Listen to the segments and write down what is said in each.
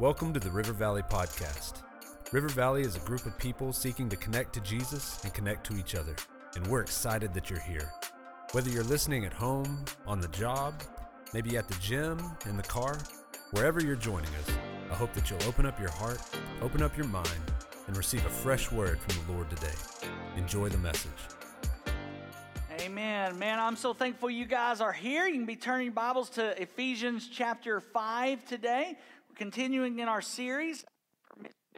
Welcome to the River Valley Podcast. River Valley is a group of people seeking to connect to Jesus and connect to each other, and we're excited that you're here. Whether you're listening at home, on the job, maybe at the gym, in the car, wherever you're joining us, I hope that you'll open up your heart, open up your mind, and receive a fresh word from the Lord today. Enjoy the message. Amen. Man, I'm so thankful you guys are here. You can be turning Bibles to Ephesians chapter 5 today continuing in our series,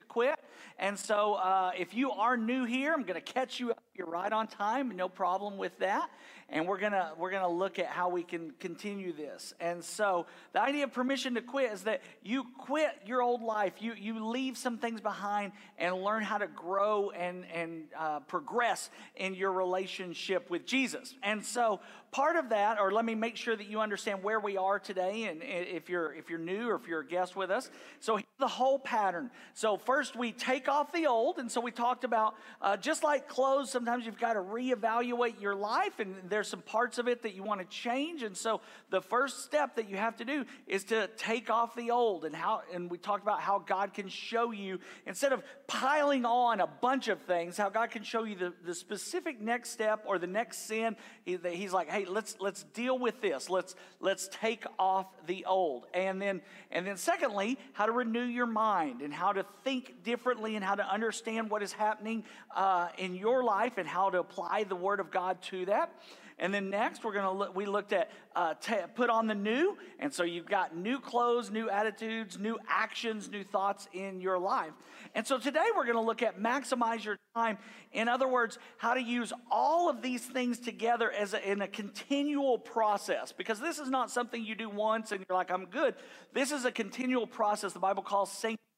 Quit. And so, uh, if you are new here, I'm going to catch you up. You're right on time, no problem with that and we're gonna we're gonna look at how we can continue this. And so the idea of permission to quit is that you quit your old life, you you leave some things behind and learn how to grow and and uh, progress in your relationship with Jesus. And so part of that, or let me make sure that you understand where we are today, and if you're if you're new or if you're a guest with us. So the whole pattern. So first we take off the old, and so we talked about uh, just like clothes. Sometimes you've got to reevaluate your life, and there there's some parts of it that you want to change. And so the first step that you have to do is to take off the old and how, and we talked about how God can show you, instead of piling on a bunch of things, how God can show you the, the specific next step or the next sin. He, he's like, hey, let's, let's deal with this. Let's, let's take off the old. And then, and then secondly, how to renew your mind and how to think differently and how to understand what is happening uh, in your life and how to apply the word of God to that. And then next, we're gonna look, we looked at uh, t- put on the new, and so you've got new clothes, new attitudes, new actions, new thoughts in your life. And so today we're gonna look at maximize your time. In other words, how to use all of these things together as a, in a continual process. Because this is not something you do once and you're like, I'm good. This is a continual process. The Bible calls sanctification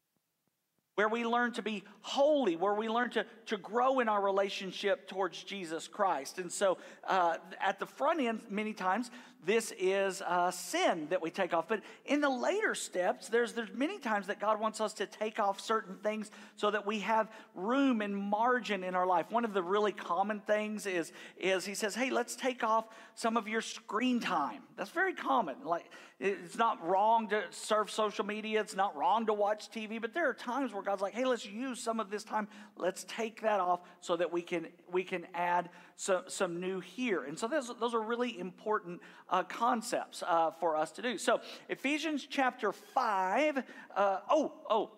where we learn to be holy, where we learn to, to grow in our relationship towards Jesus Christ. And so uh, at the front end, many times, this is a sin that we take off. But in the later steps, there's, there's many times that God wants us to take off certain things so that we have room and margin in our life. One of the really common things is, is He says, hey, let's take off some of your screen time. That's very common. Like, it's not wrong to surf social media, it's not wrong to watch TV, but there are times where God's like, hey, let's use some of this time. Let's take that off so that we can, we can add some, some new here. And so those, those are really important uh, concepts uh, for us to do. So, Ephesians chapter 5, uh, oh, oh,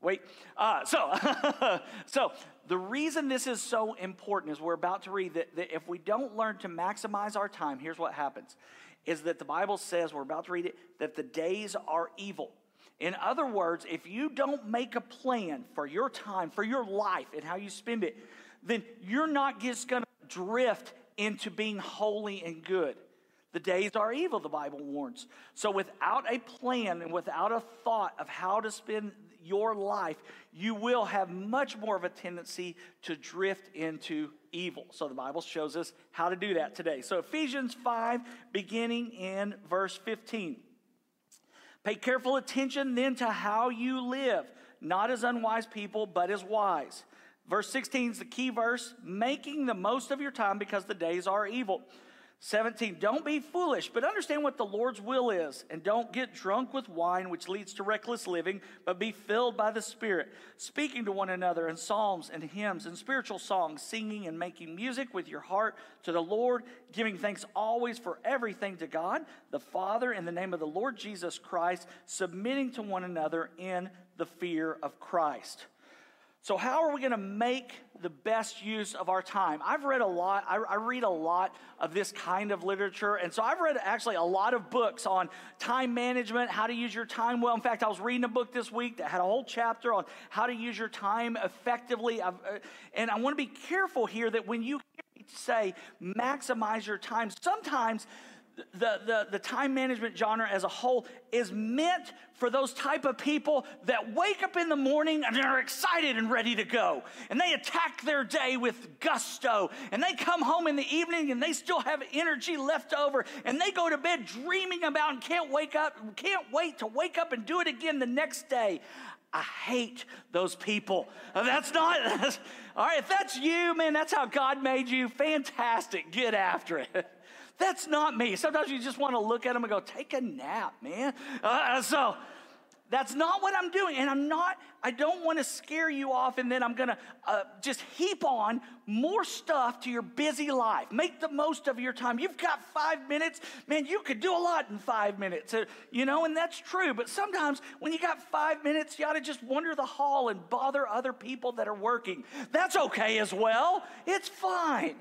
wait. Uh, so, so the reason this is so important is we're about to read that, that if we don't learn to maximize our time, here's what happens is that the Bible says, we're about to read it, that the days are evil. In other words, if you don't make a plan for your time, for your life, and how you spend it, then you're not just going to drift into being holy and good. The days are evil, the Bible warns. So, without a plan and without a thought of how to spend your life, you will have much more of a tendency to drift into evil. So the Bible shows us how to do that today. So Ephesians 5, beginning in verse 15. Pay careful attention then to how you live, not as unwise people, but as wise. Verse 16 is the key verse, making the most of your time because the days are evil. 17, don't be foolish, but understand what the Lord's will is, and don't get drunk with wine, which leads to reckless living, but be filled by the Spirit, speaking to one another in psalms and hymns and spiritual songs, singing and making music with your heart to the Lord, giving thanks always for everything to God, the Father, in the name of the Lord Jesus Christ, submitting to one another in the fear of Christ. So, how are we going to make the best use of our time? I've read a lot, I, I, read a lot of this kind of literature. And so, I've read actually a lot of books on time management, how to use your time well. In fact, I was reading a book this week that had a whole chapter on how to use your time effectively. I've, uh, and I want to be careful here that when you say maximize your time, sometimes the, the, the time management genre as a whole is meant for those type of people that wake up in the morning and are excited and ready to go. And they attack their day with gusto. And they come home in the evening and they still have energy left over. And they go to bed dreaming about and can't wake up, can't wait to wake up and do it again the next day. I hate those people. That's not, that's, all right, if that's you, man, that's how God made you. Fantastic. Get after it. That's not me. Sometimes you just want to look at them and go, take a nap, man. Uh, so That's not what I'm doing. And I'm not, I don't want to scare you off and then I'm going to uh, just heap on more stuff to your busy life. Make the most of your time. You've got five minutes. Man, you could do a lot in five minutes, uh, you know, and that's true. But sometimes when you got five minutes, you ought to just wander the hall and bother other people that are working. That's okay as well. It's fine.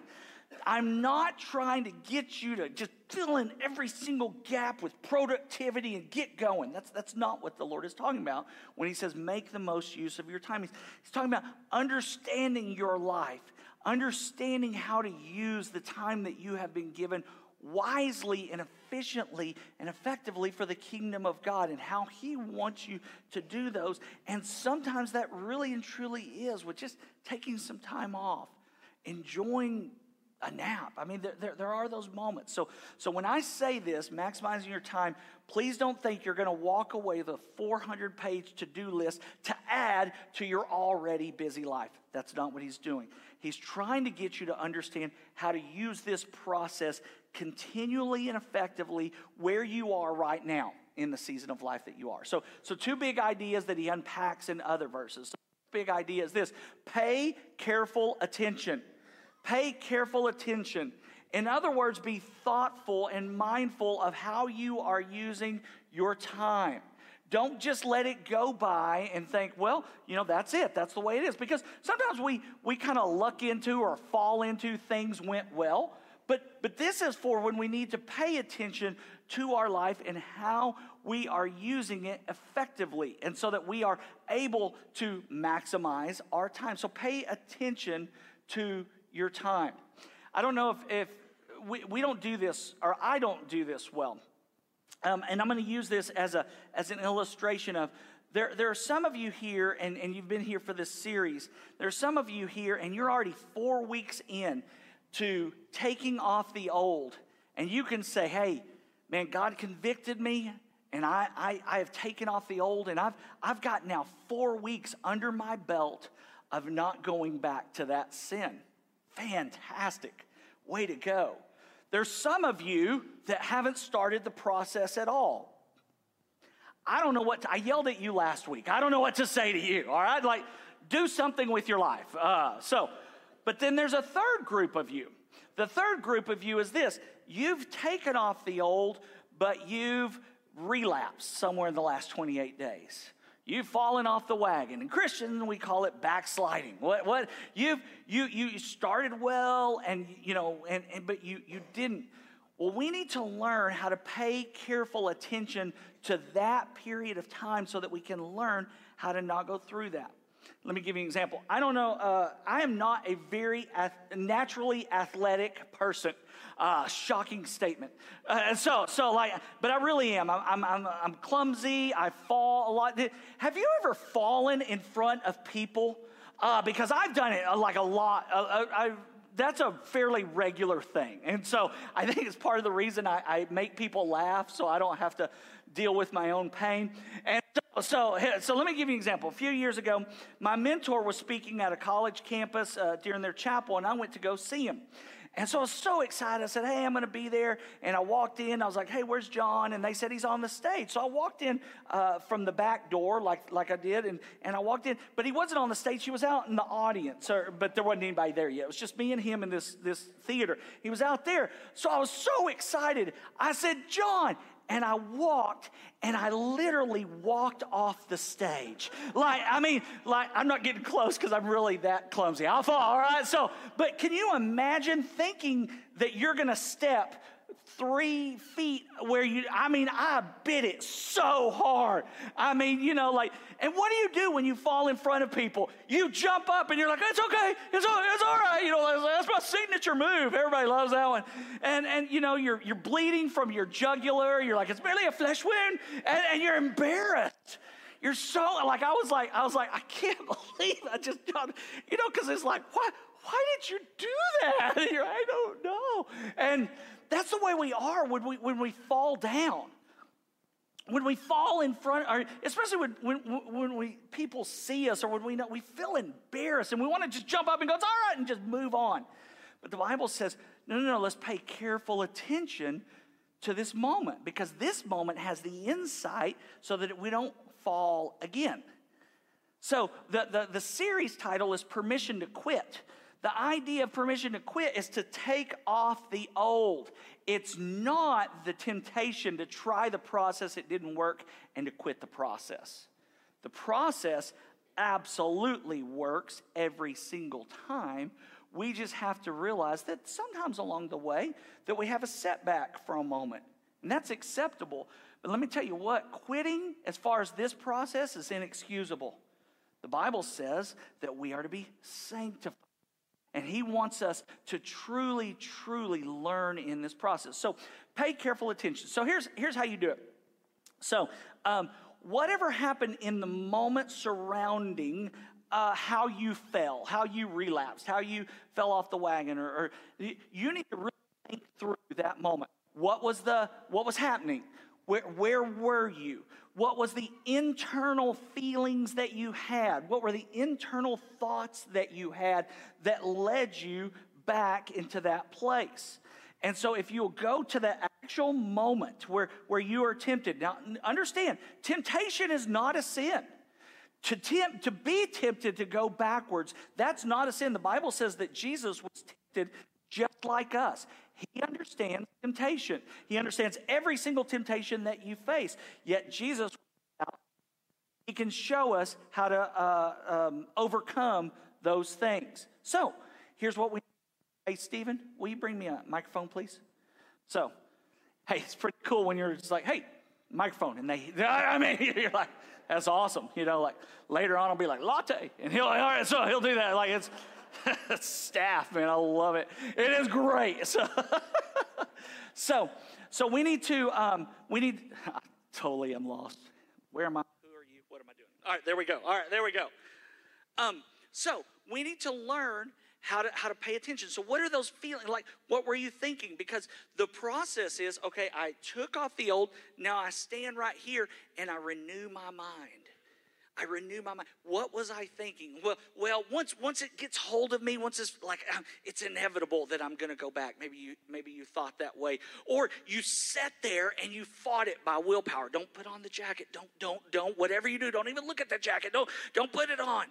I'm not trying to get you to just fill in every single gap with productivity and get going. That's, that's not what the Lord is talking about when He says make the most use of your time. He's, he's talking about understanding your life, understanding how to use the time that you have been given wisely and efficiently and effectively for the kingdom of God and how He wants you to do those. And sometimes that really and truly is with just taking some time off, enjoying a nap. I mean, there, there, there, are those moments. So, so when I say this, maximizing your time, please don't think you're going to walk away with a 400 page to do list to add to your already busy life. That's not what he's doing. He's trying to get you to understand how to use this process continually and effectively where you are right now in the season of life that you are. So, so two big ideas that he unpacks in other verses. Big idea is this pay careful attention. Pay careful attention. In other words, be thoughtful and mindful of how you are using your time. Don't just let it go by and think, well, you know, that's it. That's the way it is. Because sometimes we, we kind of luck into or fall into things went well. But, but this is for when we need to pay attention to our life and how we are using it effectively. And so that we are able to maximize our time. So pay attention to your time. I don't know if, if we, we don't do this, or I don't do this well. Um, and I'm going to use this as, a, as an illustration of there, there are some of you here, and, and you've been here for this series. There are some of you here, and you're already four weeks in to taking off the old. And you can say, hey, man, God convicted me, and I, I, I have taken off the old, and I've, I've got now four weeks under my belt of not going back to that sin. Fantastic. Way to go. There's some of you that haven't started the process at all. I don't know what to, I yelled at you last week. I don't know what to say to you. All right, like do something with your life. Uh, so, but then there's a third group of you. The third group of you is this: you've taken off the old, but you've relapsed somewhere in the last 28 days. You've fallen off the wagon. In Christian, we call it backsliding. What, what, you've, you, you started well and, you know, and, and, but you, you didn't. Well, we need to learn how to pay careful attention to that period of time so that we can learn how to not go through that. Let me give you an example. I don't know, uh, I am not a very ath- naturally athletic person. Uh, shocking statement. Uh, so, so like, but I really am. I'm, I'm, I'm clumsy. I fall a lot. Have you ever fallen in front of people? Uh, because I've done it uh, like a lot. Uh, I, that's a fairly regular thing. And so I think it's part of the reason I, I, make people laugh so I don't have to deal with my own pain. And so, so, so let me give you an example. A few years ago, my mentor was speaking at a college campus uh, during their chapel, and I went to go see him. And so I was so excited. I said, Hey, I'm going to be there. And I walked in. I was like, Hey, where's John? And they said, He's on the stage. So I walked in uh, from the back door, like, like I did. And, and I walked in, but he wasn't on the stage. He was out in the audience, or, but there wasn't anybody there yet. It was just me and him in this, this theater. He was out there. So I was so excited. I said, John, and I walked and I literally walked off the stage. Like, I mean, like, I'm not getting close because I'm really that clumsy. I'll fall, all right? So, but can you imagine thinking that you're gonna step three feet where you, I mean, I bit it so hard. I mean, you know, like, and what do you do when you fall in front of people? You jump up and you're like, it's okay, it's all, it's all right. You know, that's my signature move. Everybody loves that one. And, and you know, you're, you're bleeding from your jugular. You're like, it's barely a flesh wound. And, and you're embarrassed. You're so, like, I was like, I was like, I can't believe I just, you know, because it's like, what? Why did you do that? I don't know. And that's the way we are when we, when we fall down. When we fall in front, or especially when, when, when we, people see us or when we know, we feel embarrassed and we want to just jump up and go, it's all right, and just move on. But the Bible says, no, no, no, let's pay careful attention to this moment because this moment has the insight so that we don't fall again. So the, the, the series title is Permission to Quit. The idea of permission to quit is to take off the old. It's not the temptation to try the process, it didn't work, and to quit the process. The process absolutely works every single time. We just have to realize that sometimes along the way that we have a setback for a moment. And that's acceptable. But let me tell you what, quitting as far as this process is inexcusable. The Bible says that we are to be sanctified. And he wants us to truly, truly learn in this process. So pay careful attention. So here's, here's how you do it. So, um, whatever happened in the moment surrounding uh, how you fell, how you relapsed, how you fell off the wagon, or, or you need to really think through that moment. What was the what was happening? Where, where were you? What was the internal feelings that you had? What were the internal thoughts that you had that led you back into that place? And so, if you'll go to the actual moment where, where you are tempted, now understand, temptation is not a sin. To, tempt, to be tempted to go backwards, that's not a sin. The Bible says that Jesus was tempted just like us. He understands temptation. He understands every single temptation that you face. Yet Jesus, he can show us how to uh, um, overcome those things. So here's what we. Hey, Stephen, will you bring me a microphone, please? So, hey, it's pretty cool when you're just like, hey, microphone, and they, I mean, you're like, that's awesome. You know, like later on, I'll be like latte, and he'll, like, all right, so he'll do that. Like it's staff, man. I love it. It is great. So, so, so we need to, um, we need, I totally am lost. Where am I? Who are you? What am I doing? All right, there we go. All right, there we go. Um, so we need to learn how to how to pay attention. So what are those feelings like? What were you thinking? Because the process is okay. I took off the old. Now I stand right here and I renew my mind. I renew my mind. What was I thinking? Well, well, once once it gets hold of me, once it's like um, it's inevitable that I'm going to go back. Maybe you maybe you thought that way, or you sat there and you fought it by willpower. Don't put on the jacket. Don't don't don't. Whatever you do, don't even look at the jacket. Don't don't put it on.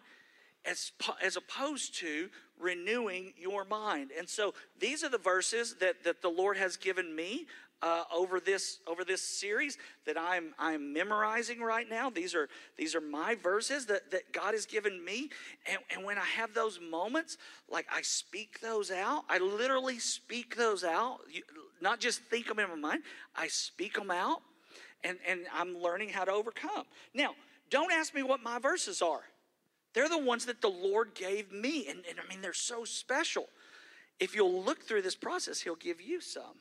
As, as opposed to renewing your mind. And so these are the verses that, that the Lord has given me uh, over this over this series that I'm I'm memorizing right now. These are these are my verses that, that God has given me. And, and when I have those moments, like I speak those out, I literally speak those out, you, not just think them in my mind, I speak them out, and, and I'm learning how to overcome. Now, don't ask me what my verses are. They're the ones that the Lord gave me. And, and I mean, they're so special. If you'll look through this process, He'll give you some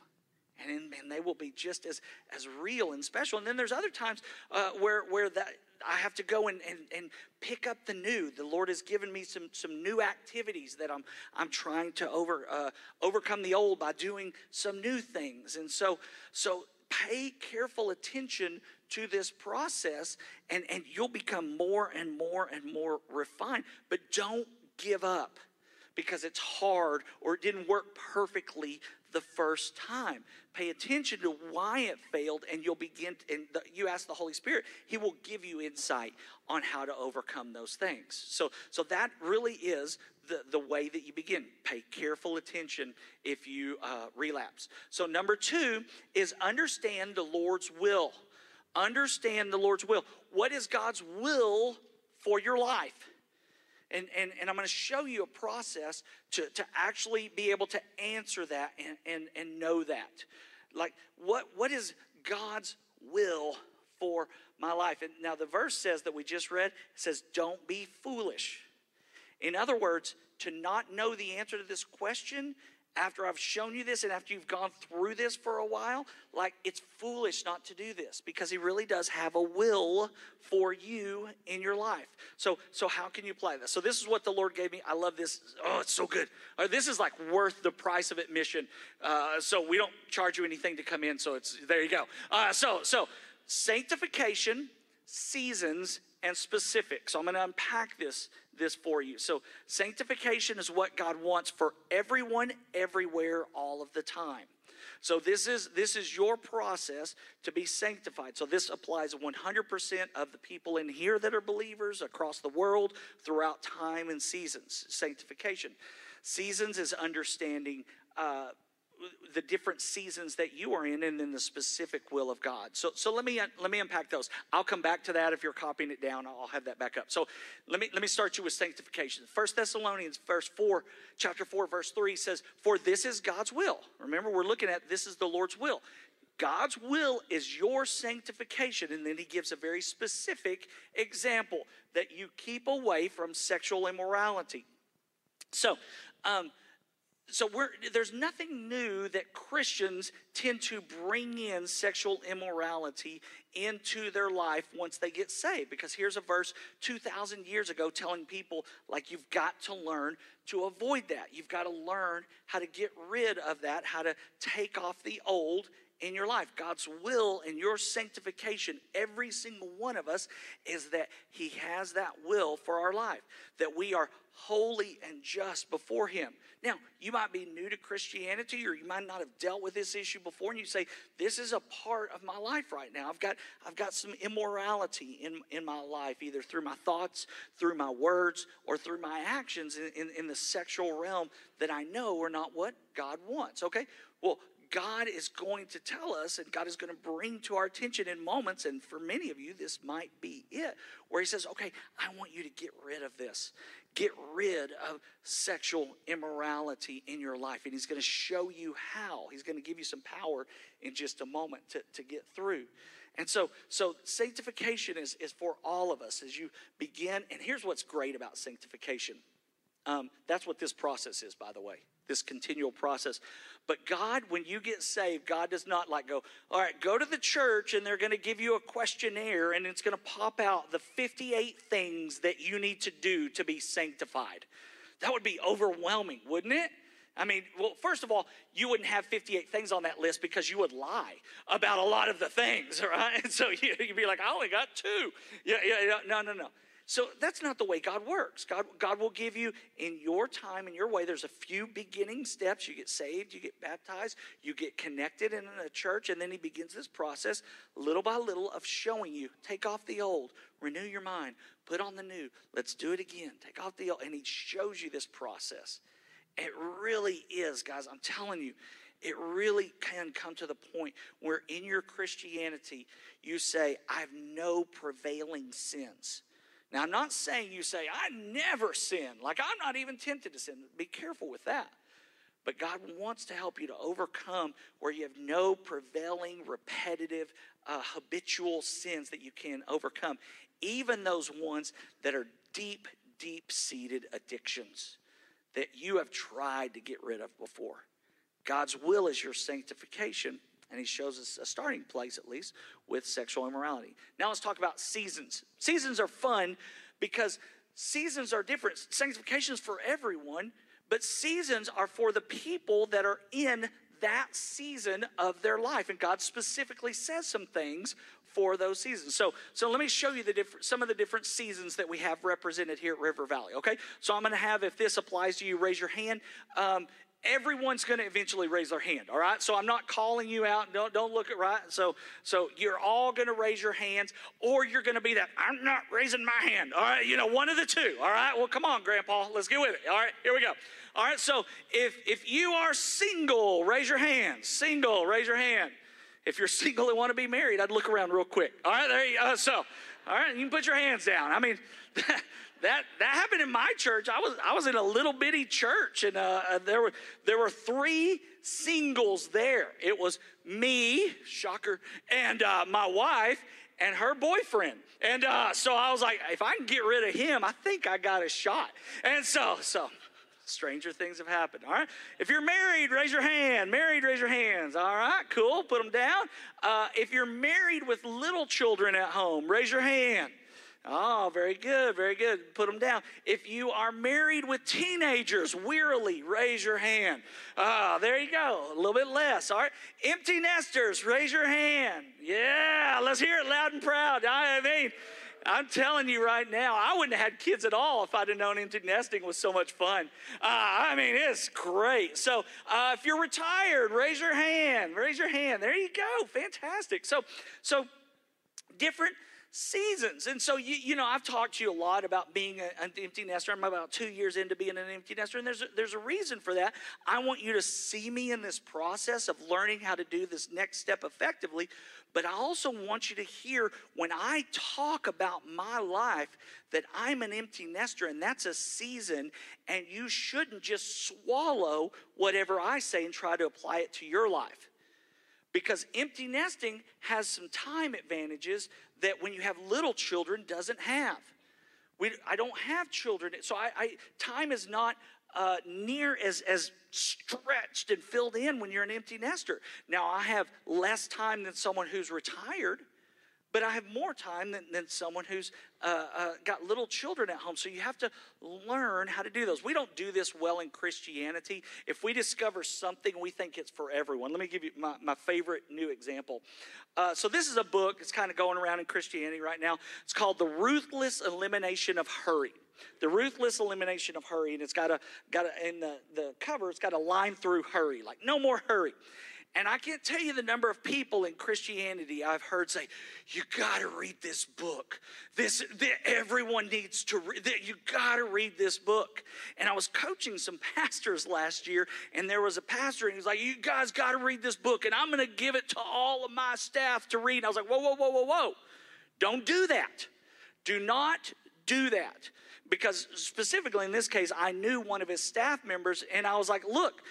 and, and they will be just as as real and special. And then there's other times uh, where where that I have to go and, and, and pick up the new. The Lord has given me some some new activities that I'm I'm trying to over uh, overcome the old by doing some new things. And so so pay careful attention to this process, and and you'll become more and more and more refined. But don't give up because it's hard or it didn't work perfectly the first time. Pay attention to why it failed, and you'll begin. And the, you ask the Holy Spirit; He will give you insight on how to overcome those things. So, so that really is the the way that you begin. Pay careful attention if you uh, relapse. So, number two is understand the Lord's will. Understand the Lord's will. What is God's will for your life? And, and, and I'm going to show you a process to, to actually be able to answer that and, and, and know that. Like, what, what is God's will for my life? And now the verse says that we just read says, Don't be foolish. In other words, to not know the answer to this question after I've shown you this and after you've gone through this for a while, like it's foolish not to do this because he really does have a will for you in your life. So, so how can you apply this? So this is what the Lord gave me. I love this. Oh, it's so good. Uh, this is like worth the price of admission. Uh, so we don't charge you anything to come in. So it's there you go. Uh, so so sanctification, seasons, and specific. So I'm going to unpack this this for you. So sanctification is what God wants for everyone everywhere all of the time. So this is this is your process to be sanctified. So this applies 100% of the people in here that are believers across the world throughout time and seasons. Sanctification. Seasons is understanding uh, the different seasons that you are in and then the specific will of God. So, so let me let me unpack those. I'll come back to that if you're copying it down. I'll have that back up. So let me let me start you with sanctification. First Thessalonians verse 4, chapter 4, verse 3 says, For this is God's will. Remember, we're looking at this is the Lord's will. God's will is your sanctification. And then he gives a very specific example that you keep away from sexual immorality. So, um, so there's nothing new that Christians tend to bring in sexual immorality into their life once they get saved. Because here's a verse 2,000 years ago telling people, like, you've got to learn to avoid that. You've got to learn how to get rid of that, how to take off the old in your life. God's will and your sanctification, every single one of us, is that He has that will for our life, that we are holy and just before Him. Now, you might be new to Christianity or you might not have dealt with this issue before, and you say, This is a part of my life right now. I've got, I've got some immorality in, in my life, either through my thoughts, through my words, or through my actions in, in, in the sexual realm that I know are not what God wants. Okay? Well, God is going to tell us and God is going to bring to our attention in moments, and for many of you, this might be it, where He says, Okay, I want you to get rid of this. Get rid of sexual immorality in your life. And He's going to show you how. He's going to give you some power in just a moment to, to get through. And so, so sanctification is, is for all of us as you begin. And here's what's great about sanctification. Um, that's what this process is, by the way this continual process. But God, when you get saved, God does not like go, all right, go to the church and they're going to give you a questionnaire and it's going to pop out the 58 things that you need to do to be sanctified. That would be overwhelming, wouldn't it? I mean, well, first of all, you wouldn't have 58 things on that list because you would lie about a lot of the things, right? And so you'd be like, I only got two. Yeah, yeah, yeah. No, no, no. So that's not the way God works. God, God will give you in your time, in your way. There's a few beginning steps. You get saved, you get baptized, you get connected in a church, and then He begins this process little by little of showing you take off the old, renew your mind, put on the new. Let's do it again. Take off the old. And He shows you this process. It really is, guys. I'm telling you, it really can come to the point where in your Christianity, you say, I have no prevailing sins. Now, I'm not saying you say, I never sin. Like, I'm not even tempted to sin. Be careful with that. But God wants to help you to overcome where you have no prevailing, repetitive, uh, habitual sins that you can overcome, even those ones that are deep, deep seated addictions that you have tried to get rid of before. God's will is your sanctification, and he shows us a starting place, at least, with sexual immorality. Now let's talk about seasons. Seasons are fun because seasons are different. Sanctification is for everyone, but seasons are for the people that are in that season of their life. And God specifically says some things for those seasons. So, so let me show you the different, some of the different seasons that we have represented here at River Valley. Okay, so I'm going to have, if this applies to you, raise your hand. Um, everyone's going to eventually raise their hand all right? So i'm not calling you out. Don't, don't look at right? So so you're all going to raise your hands or you're going to be that i'm not raising my hand all right? You know one of the two all right? Well come on grandpa let's get with it all right? Here we go. All right so if if you are single raise your hand single raise your hand. If you're single and want to be married i'd look around real quick all right? There you go so all right you can put your hands down. I mean that that happened in my church. I was I was in a little bitty church, and uh, uh, there were there were three singles there. It was me, shocker, and uh, my wife and her boyfriend. And uh, so I was like, if I can get rid of him, I think I got a shot. And so so. Stranger things have happened. All right. If you're married, raise your hand. Married, raise your hands. All right. Cool. Put them down. Uh, if you're married with little children at home, raise your hand. Oh, very good, very good. Put them down. If you are married with teenagers, wearily, raise your hand. Ah, oh, there you go. A little bit less. All right. Empty nesters, raise your hand. Yeah, let's hear it loud and proud. I mean, I'm telling you right now, I wouldn't have had kids at all if I'd have known empty nesting was so much fun. Uh, I mean, it's great. So uh, if you're retired, raise your hand. Raise your hand. There you go. Fantastic. So, so different seasons. And so, you, you know, I've talked to you a lot about being a, an empty nester. I'm about two years into being an empty nester, and there's a, there's a reason for that. I want you to see me in this process of learning how to do this next step effectively. But I also want you to hear when I talk about my life that I'm an empty nester and that's a season, and you shouldn't just swallow whatever I say and try to apply it to your life because empty nesting has some time advantages that when you have little children doesn't have. We, i don't have children so I, I time is not uh, near as, as stretched and filled in when you're an empty nester. Now i have less time than someone who's retired but I have more time than, than someone who's uh, uh, got little children at home. So you have to learn how to do those. We don't do this well in Christianity. If we discover something, we think it's for everyone. Let me give you my, my favorite new example. Uh, so this is a book. It's kind of going around in Christianity right now. It's called The Ruthless Elimination of Hurry. The ruthless elimination of hurry, and it's got a got a in the, the cover. It's got a line through hurry, like no more hurry. And I can't tell you the number of people in Christianity I've heard say, "You got to read this book. This, everyone needs to. read. you got to read this book." And I was coaching some pastors last year, and there was a pastor, and he's like, "You guys got to read this book, and I'm going to give it to all of my staff to read." And I was like, "Whoa, whoa, whoa, whoa, whoa! Don't do that. Do not do that." Because specifically in this case, I knew one of his staff members, and I was like, "Look."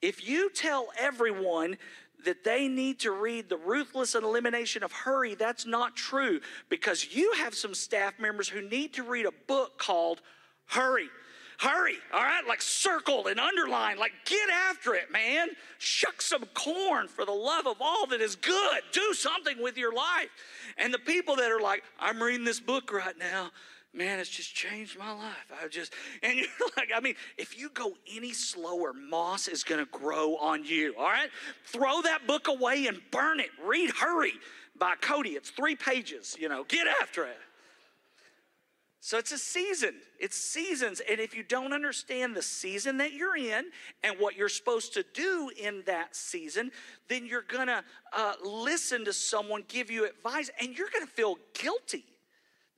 If you tell everyone that they need to read the ruthless elimination of hurry, that's not true because you have some staff members who need to read a book called Hurry. Hurry, all right? Like circled and underlined, like get after it, man. Shuck some corn for the love of all that is good. Do something with your life. And the people that are like, I'm reading this book right now, man, it's just changed my life. I just, and you're like, I mean, if you go any slower, moss is going to grow on you, all right? Throw that book away and burn it. Read Hurry by Cody. It's three pages, you know, get after it. So it's a season. It's seasons. And if you don't understand the season that you're in and what you're supposed to do in that season, then you're going to uh, listen to someone give you advice and you're going to feel guilty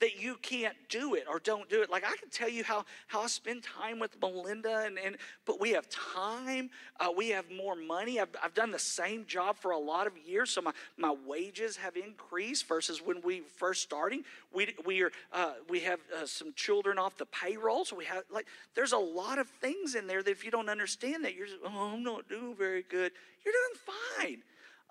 that you can't do it or don't do it. Like I can tell you how, how I spend time with Melinda, and, and but we have time, uh, we have more money. I've, I've done the same job for a lot of years, so my, my wages have increased versus when we first starting. We we are uh, we have uh, some children off the payroll, so we have like there's a lot of things in there that if you don't understand that you're oh I'm not doing very good. You're doing fine.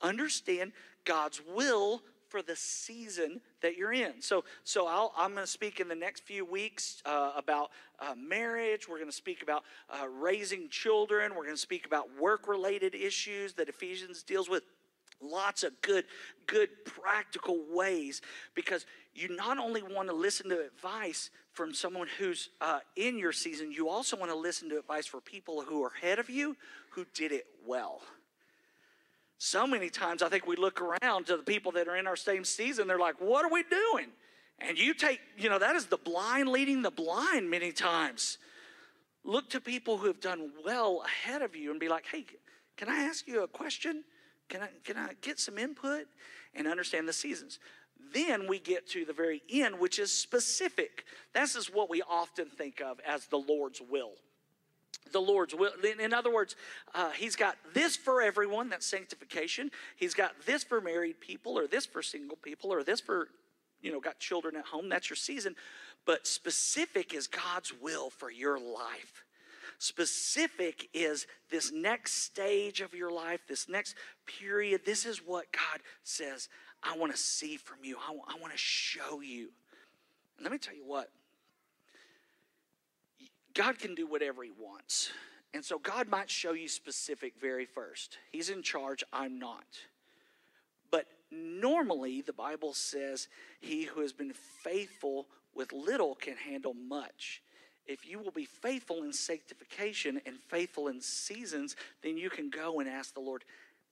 Understand God's will for the season that you're in. So, so i am going to speak in the next few weeks uh, about uh, marriage. We're going to speak about uh, raising children. We're going to speak about work-related issues that Ephesians deals with. Lots of good, good practical ways because you not only want to listen to advice from someone who's uh, in your season, you also want to listen to advice for people who are ahead of you who did it well so many times I think we look around to the people that are in our same season, they're like, what are we doing? And you take, you know, that is the blind leading the blind many times. Look to people who have done well ahead of you and be like, hey, can I ask you a question? Can I, can I get some input and understand the seasons? Then we get to the very end, which is specific. This is what we often think of as the Lord's will the Lord's will. In other words, uh, He's got this for everyone, that's sanctification. He's got this for married people, or this for single people, or this for, you know, got children at home. That's your season. But specific is God's will for your life. Specific is this next stage of your life, this next period. This is what God says, I want to see from you, I, want to show you. And let me tell you what, God can do whatever He wants. And so God might show you specific very first. He's in charge, I'm not. But normally, the Bible says, He who has been faithful with little can handle much. If you will be faithful in sanctification and faithful in seasons, then you can go and ask the Lord,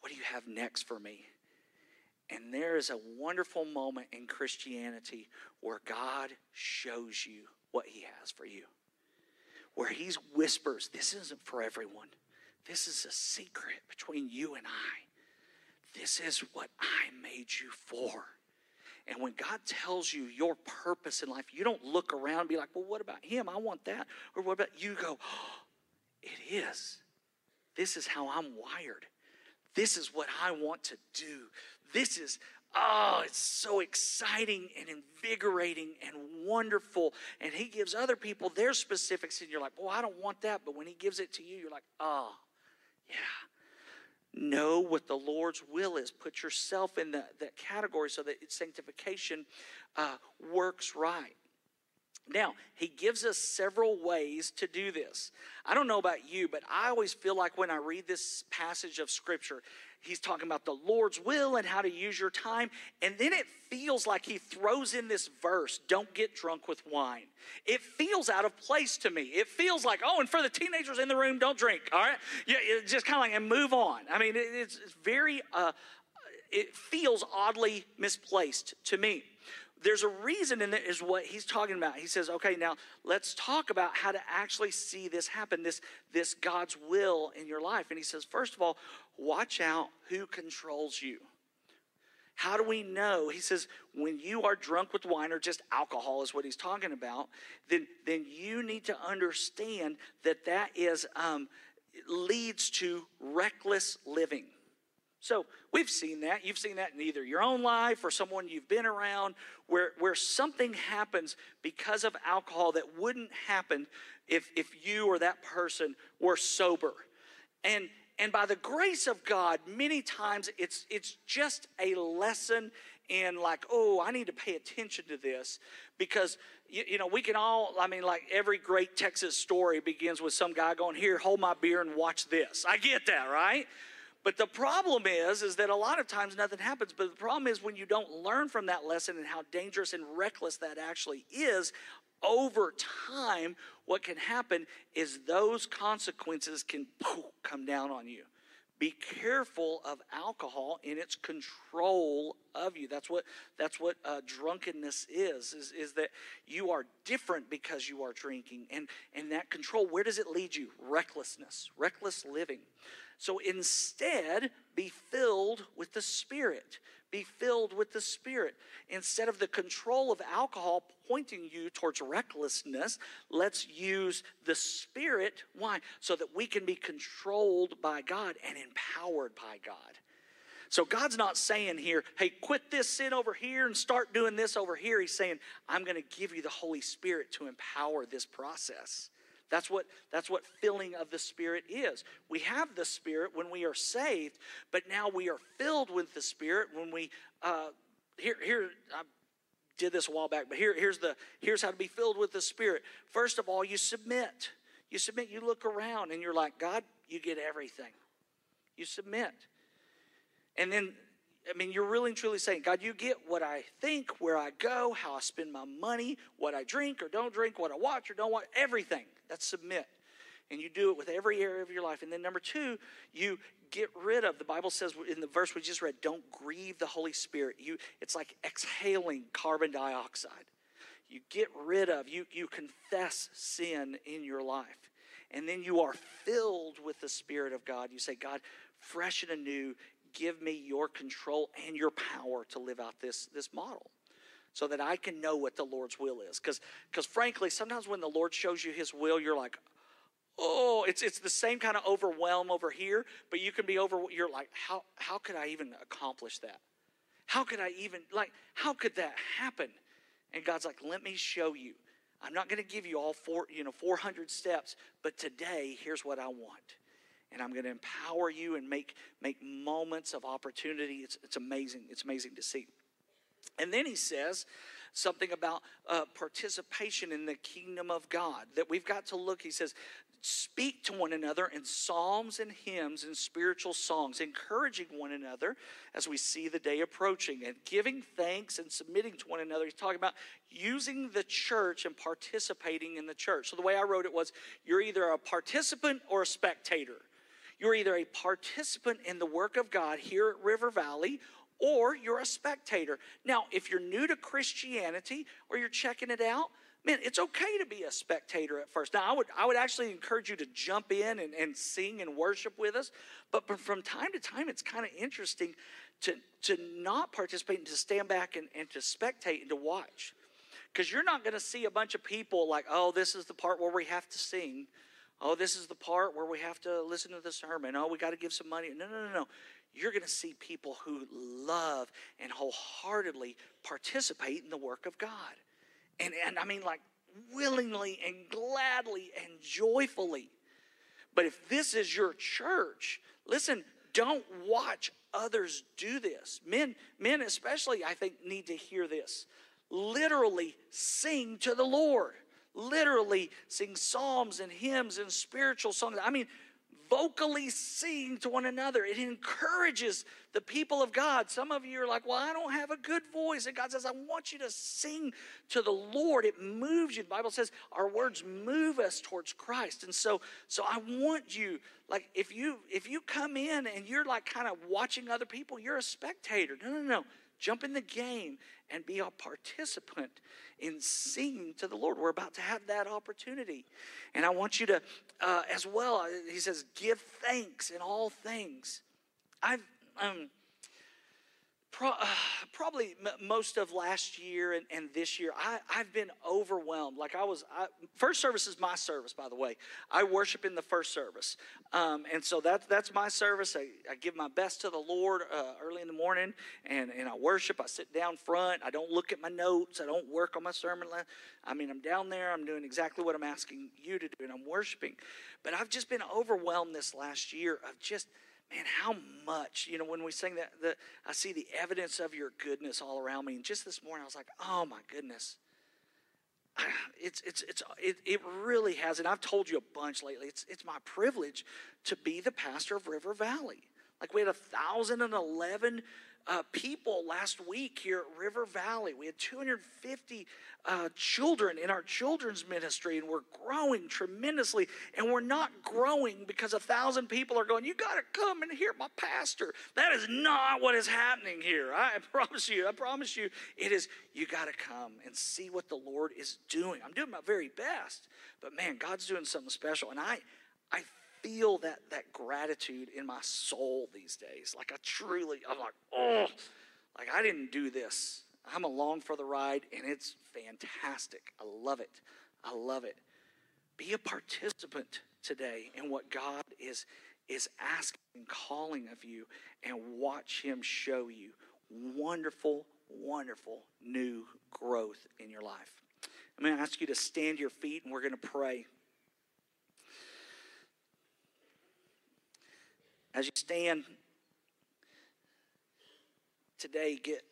What do you have next for me? And there is a wonderful moment in Christianity where God shows you what He has for you. Where He whispers, This isn't for everyone. This is a secret between you and I. This is what I made you for. And when God tells you your purpose in life, you don't look around and be like, well, what about him? I want that. Or what about you? Go, oh, it is. This is how I'm wired. This is what I want to do. This is, oh, it's so exciting and invigorating and wonderful. And He gives other people their specifics, and you're like, well, I don't want that. But when He gives it to you, you're like, oh, yeah. Know what the Lord's will is. Put yourself in that category so that sanctification uh, works right. Now, he gives us several ways to do this. I don't know about you, but I always feel like when I read this passage of Scripture, he's talking about the Lord's will and how to use your time. And then it feels like he throws in this verse don't get drunk with wine. It feels out of place to me. It feels like, oh, and for the teenagers in the room, don't drink, all right? Yeah, just kind of like, and move on. I mean, it's, very, uh, it feels oddly misplaced to me there's a reason in it is what he's talking about he says okay now let's talk about how to actually see this happen this this god's will in your life and he says first of all watch out who controls you how do we know he says when you are drunk with wine or just alcohol is what he's talking about then then you need to understand that that is um, leads to reckless living so we've seen that. You've seen that in either your own life or someone you've been around where, where something happens because of alcohol that wouldn't happen if, if you or that person were sober. And, and by the grace of God, many times it's, it's just a lesson in like, oh, I need to pay attention to this because, you, you know, we can all, I mean, like every great Texas story begins with some guy going, here, hold my beer and watch this. I get that, right? But the problem is, is that a lot of times nothing happens. But the problem is when you don't learn from that lesson and how dangerous and reckless that actually is, over time, what can happen is those consequences can come down on you. Be careful of alcohol in its control of you. That's what that's what uh, drunkenness is, is. Is that you are different because you are drinking, and and that control. Where does it lead you? Recklessness, reckless living. So instead, be filled with the Spirit. Be filled with the Spirit. Instead of the control of alcohol pointing you towards recklessness, let's use the Spirit. Why? So that we can be controlled by God and empowered by God. So God's not saying here, hey, quit this sin over here and start doing this over here. He's saying, I'm going to give you the Holy Spirit to empower this process. That's what, that's what filling of the Spirit is. We have the Spirit when we are saved, but now we are filled with the Spirit when we, uh, here, here, I did this a while back, but here, here's, the, here's how to be filled with the Spirit. First of all, you submit. You submit, you look around, and you're like, God, you get everything. You submit. And then I mean, you're really and truly saying, God, you get what I think, where I go, how I spend my money, what I drink or don't drink, what I watch or don't watch, everything. That's submit. And you do it with every area of your life. And then number two, you get rid of, the Bible says in the verse we just read, don't grieve the Holy Spirit. You it's like exhaling carbon dioxide. You get rid of, you you confess sin in your life. And then you are filled with the Spirit of God. You say, God, fresh and anew, give me your control and your power to live out this, this model so that I can know what the Lord's will is. Because because frankly, sometimes when the Lord shows you his will, you're like, oh, it's it's the same kind of overwhelm over here, but you can be over you're like, how how could I even accomplish that? How could I even like how could that happen? And God's like, let me show you. I'm not going to give you all four, you know, 400 steps, but today here's what I want and I'm going to empower you and make, make moments of opportunity. It's, it's amazing. It's amazing to see. And then he says something about uh, participation in the kingdom of God that we've got to look. He says, speak to one another in psalms and hymns and spiritual songs, encouraging one another as we see the day approaching, and giving thanks and submitting to one another. He's talking about using the church and participating in the church. So the way I wrote it was you're either a participant or a spectator. You're either a participant in the work of God here at River Valley or you're a spectator. Now, if you're new to Christianity or you're checking it out, man, it's okay to be a spectator at first. Now, I would, I would actually encourage you to jump in and, and sing and worship with us. But from time to time, it's kind of interesting to, to not participate and to stand back and, and to spectate and to watch. Because you're not going to see a bunch of people like, oh, this is the part where we have to sing. Oh, this is the part where we have to listen to the sermon. Oh, we got to give some money. No, no, no, no. You're going to see people who love and wholeheartedly participate in the work of God. And, and I mean, like, willingly and gladly and joyfully. But if this is your church, listen, don't watch others do this. Men, men especially, I think, need to hear this. Literally sing to the Lord. Literally sing psalms and hymns and spiritual songs. I mean, vocally sing to one another. It encourages the people of God. Some of you are like, well, I don't have a good voice. And God says, I want you to sing to the Lord. It moves you. The Bible says our words move us towards Christ. And so, so I want you, like, if you if you come in and you're like kind of watching other people, you're a spectator. No, no, no. Jump in the game and be a participant in singing to the Lord. We're about to have that opportunity. And I want you to, uh, as well, he says, give thanks in all things. I've, um, Pro, uh, probably m- most of last year and, and this year, I, have been overwhelmed. Like I was, I, first service is my service, by the way. I worship in the first service. Um, and so that's, that's my service. I, I give my best to the Lord uh, early in the morning and, and I worship. I sit down front. I don't look at my notes. I don't work on my sermon. I mean, I'm down there. I'm doing exactly what I'm asking you to do and I'm worshiping. But I've just been overwhelmed this last year of just – man, how much, you know, when we sing that, the, I see the evidence of your goodness all around me. And just this morning, I was like, oh my goodness. It's, it's, it's, it, it really has, and I've told you a bunch lately, it's, it's my privilege to be the pastor of River Valley. Like we had a thousand and eleven uh, people last week here at River Valley. We had 250 uh, children in our children's ministry, and we're growing tremendously. And we're not growing because a thousand people are going, You got to come and hear my pastor. That is not what is happening here. I promise you, I promise you, it is, you got to come and see what the Lord is doing. I'm doing my very best, but man, God's doing something special. And I, I feel that that gratitude in my soul these days. Like I truly, I'm like, oh, like I didn't do this. I'm along for the ride, and it's fantastic. I love it. I love it. Be a participant today in what God is is asking and calling of you, and watch Him show you wonderful, wonderful new growth in your life. I'm going to ask you to stand your feet, and we're going to pray. As you stand today, get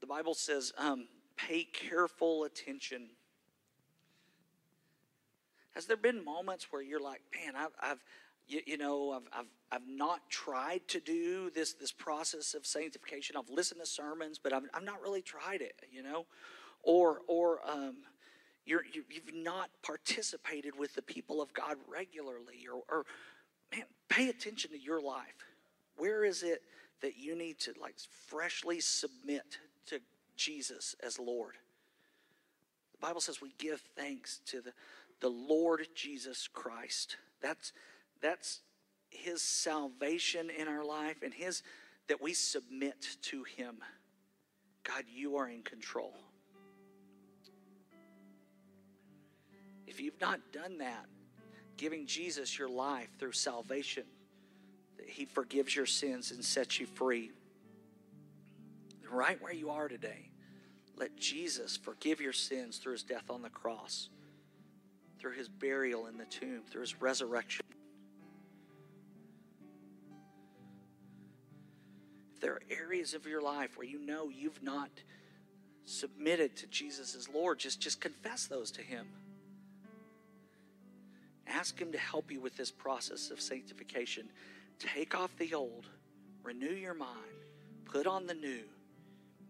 the Bible says, um, pay careful attention. Has there been moments where you're like, man, I've, I've you, you, know, I've, I've, I've not tried to do this, this process of sanctification. I've listened to sermons, but I've, I've not really tried it, you know? Or, or um, you're, you, you have not participated with the people of God regularly, or, or man, pay attention to your life. Where is it that you need to like freshly submit to Jesus as Lord? The Bible says we give thanks to the, the Lord Jesus Christ. That's that's his salvation in our life and his that we submit to him. God, you are in control. If you've not done that, giving Jesus your life through salvation, that He forgives your sins and sets you free. Right where you are today, let Jesus forgive your sins through His death on the cross, through His burial in the tomb, through His resurrection. If there are areas of your life where you know you've not submitted to Jesus as Lord, just, just confess those to Him. Ask Him to help you with this process of sanctification. Take off the old, renew your mind, put on the new,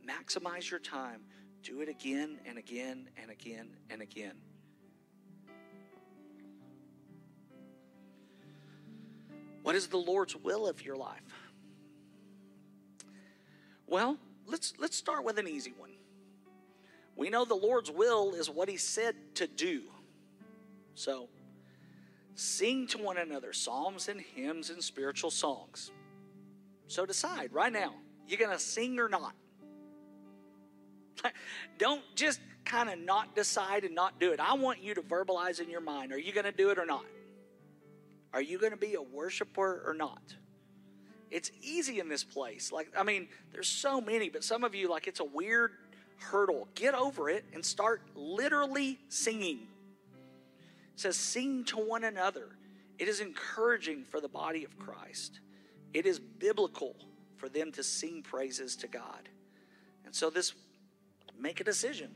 maximize your time. Do it again and again and again and again. What is the Lord's will of your life? Well, let's let's start with an easy one. We know the Lord's will is what he said to do. So, sing to one another psalms and hymns and spiritual songs. So decide right now, you're going to sing or not. Don't just kind of not decide and not do it. I want you to verbalize in your mind are you going to do it or not? Are you going to be a worshiper or not? It's easy in this place. Like, I mean, there's so many, but some of you, like, it's a weird hurdle. Get over it and start literally singing. Says, sing to one another. It is encouraging for the body of Christ. It is biblical for them to sing praises to God. And so, this, make a decision.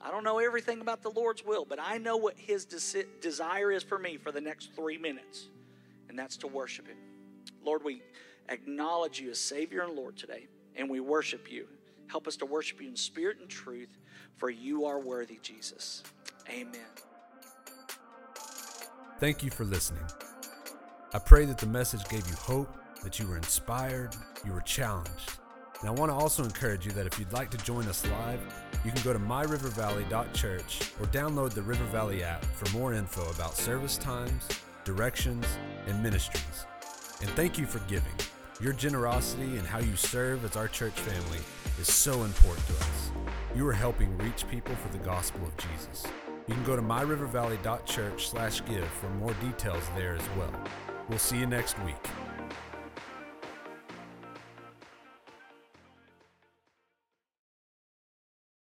I don't know everything about the Lord's will, but I know what His desi- desire is for me for the next three minutes, and that's to worship Him. Lord, we acknowledge you as Savior and Lord today, and we worship you. Help us to worship you in spirit and truth, for you are worthy, Jesus. Amen. Thank you for listening. I pray that the message gave you hope, that you were inspired, you were challenged. And I want to also encourage you that if you'd like to join us live, you can go to myrivervalley.church or download the River Valley app for more info about service times, directions, and ministries. And thank you for giving. Your generosity and how you serve as our church family is so important to us. You are helping reach people for the gospel of Jesus. You can go to myrivervalley.church/give for more details there as well. We'll see you next week.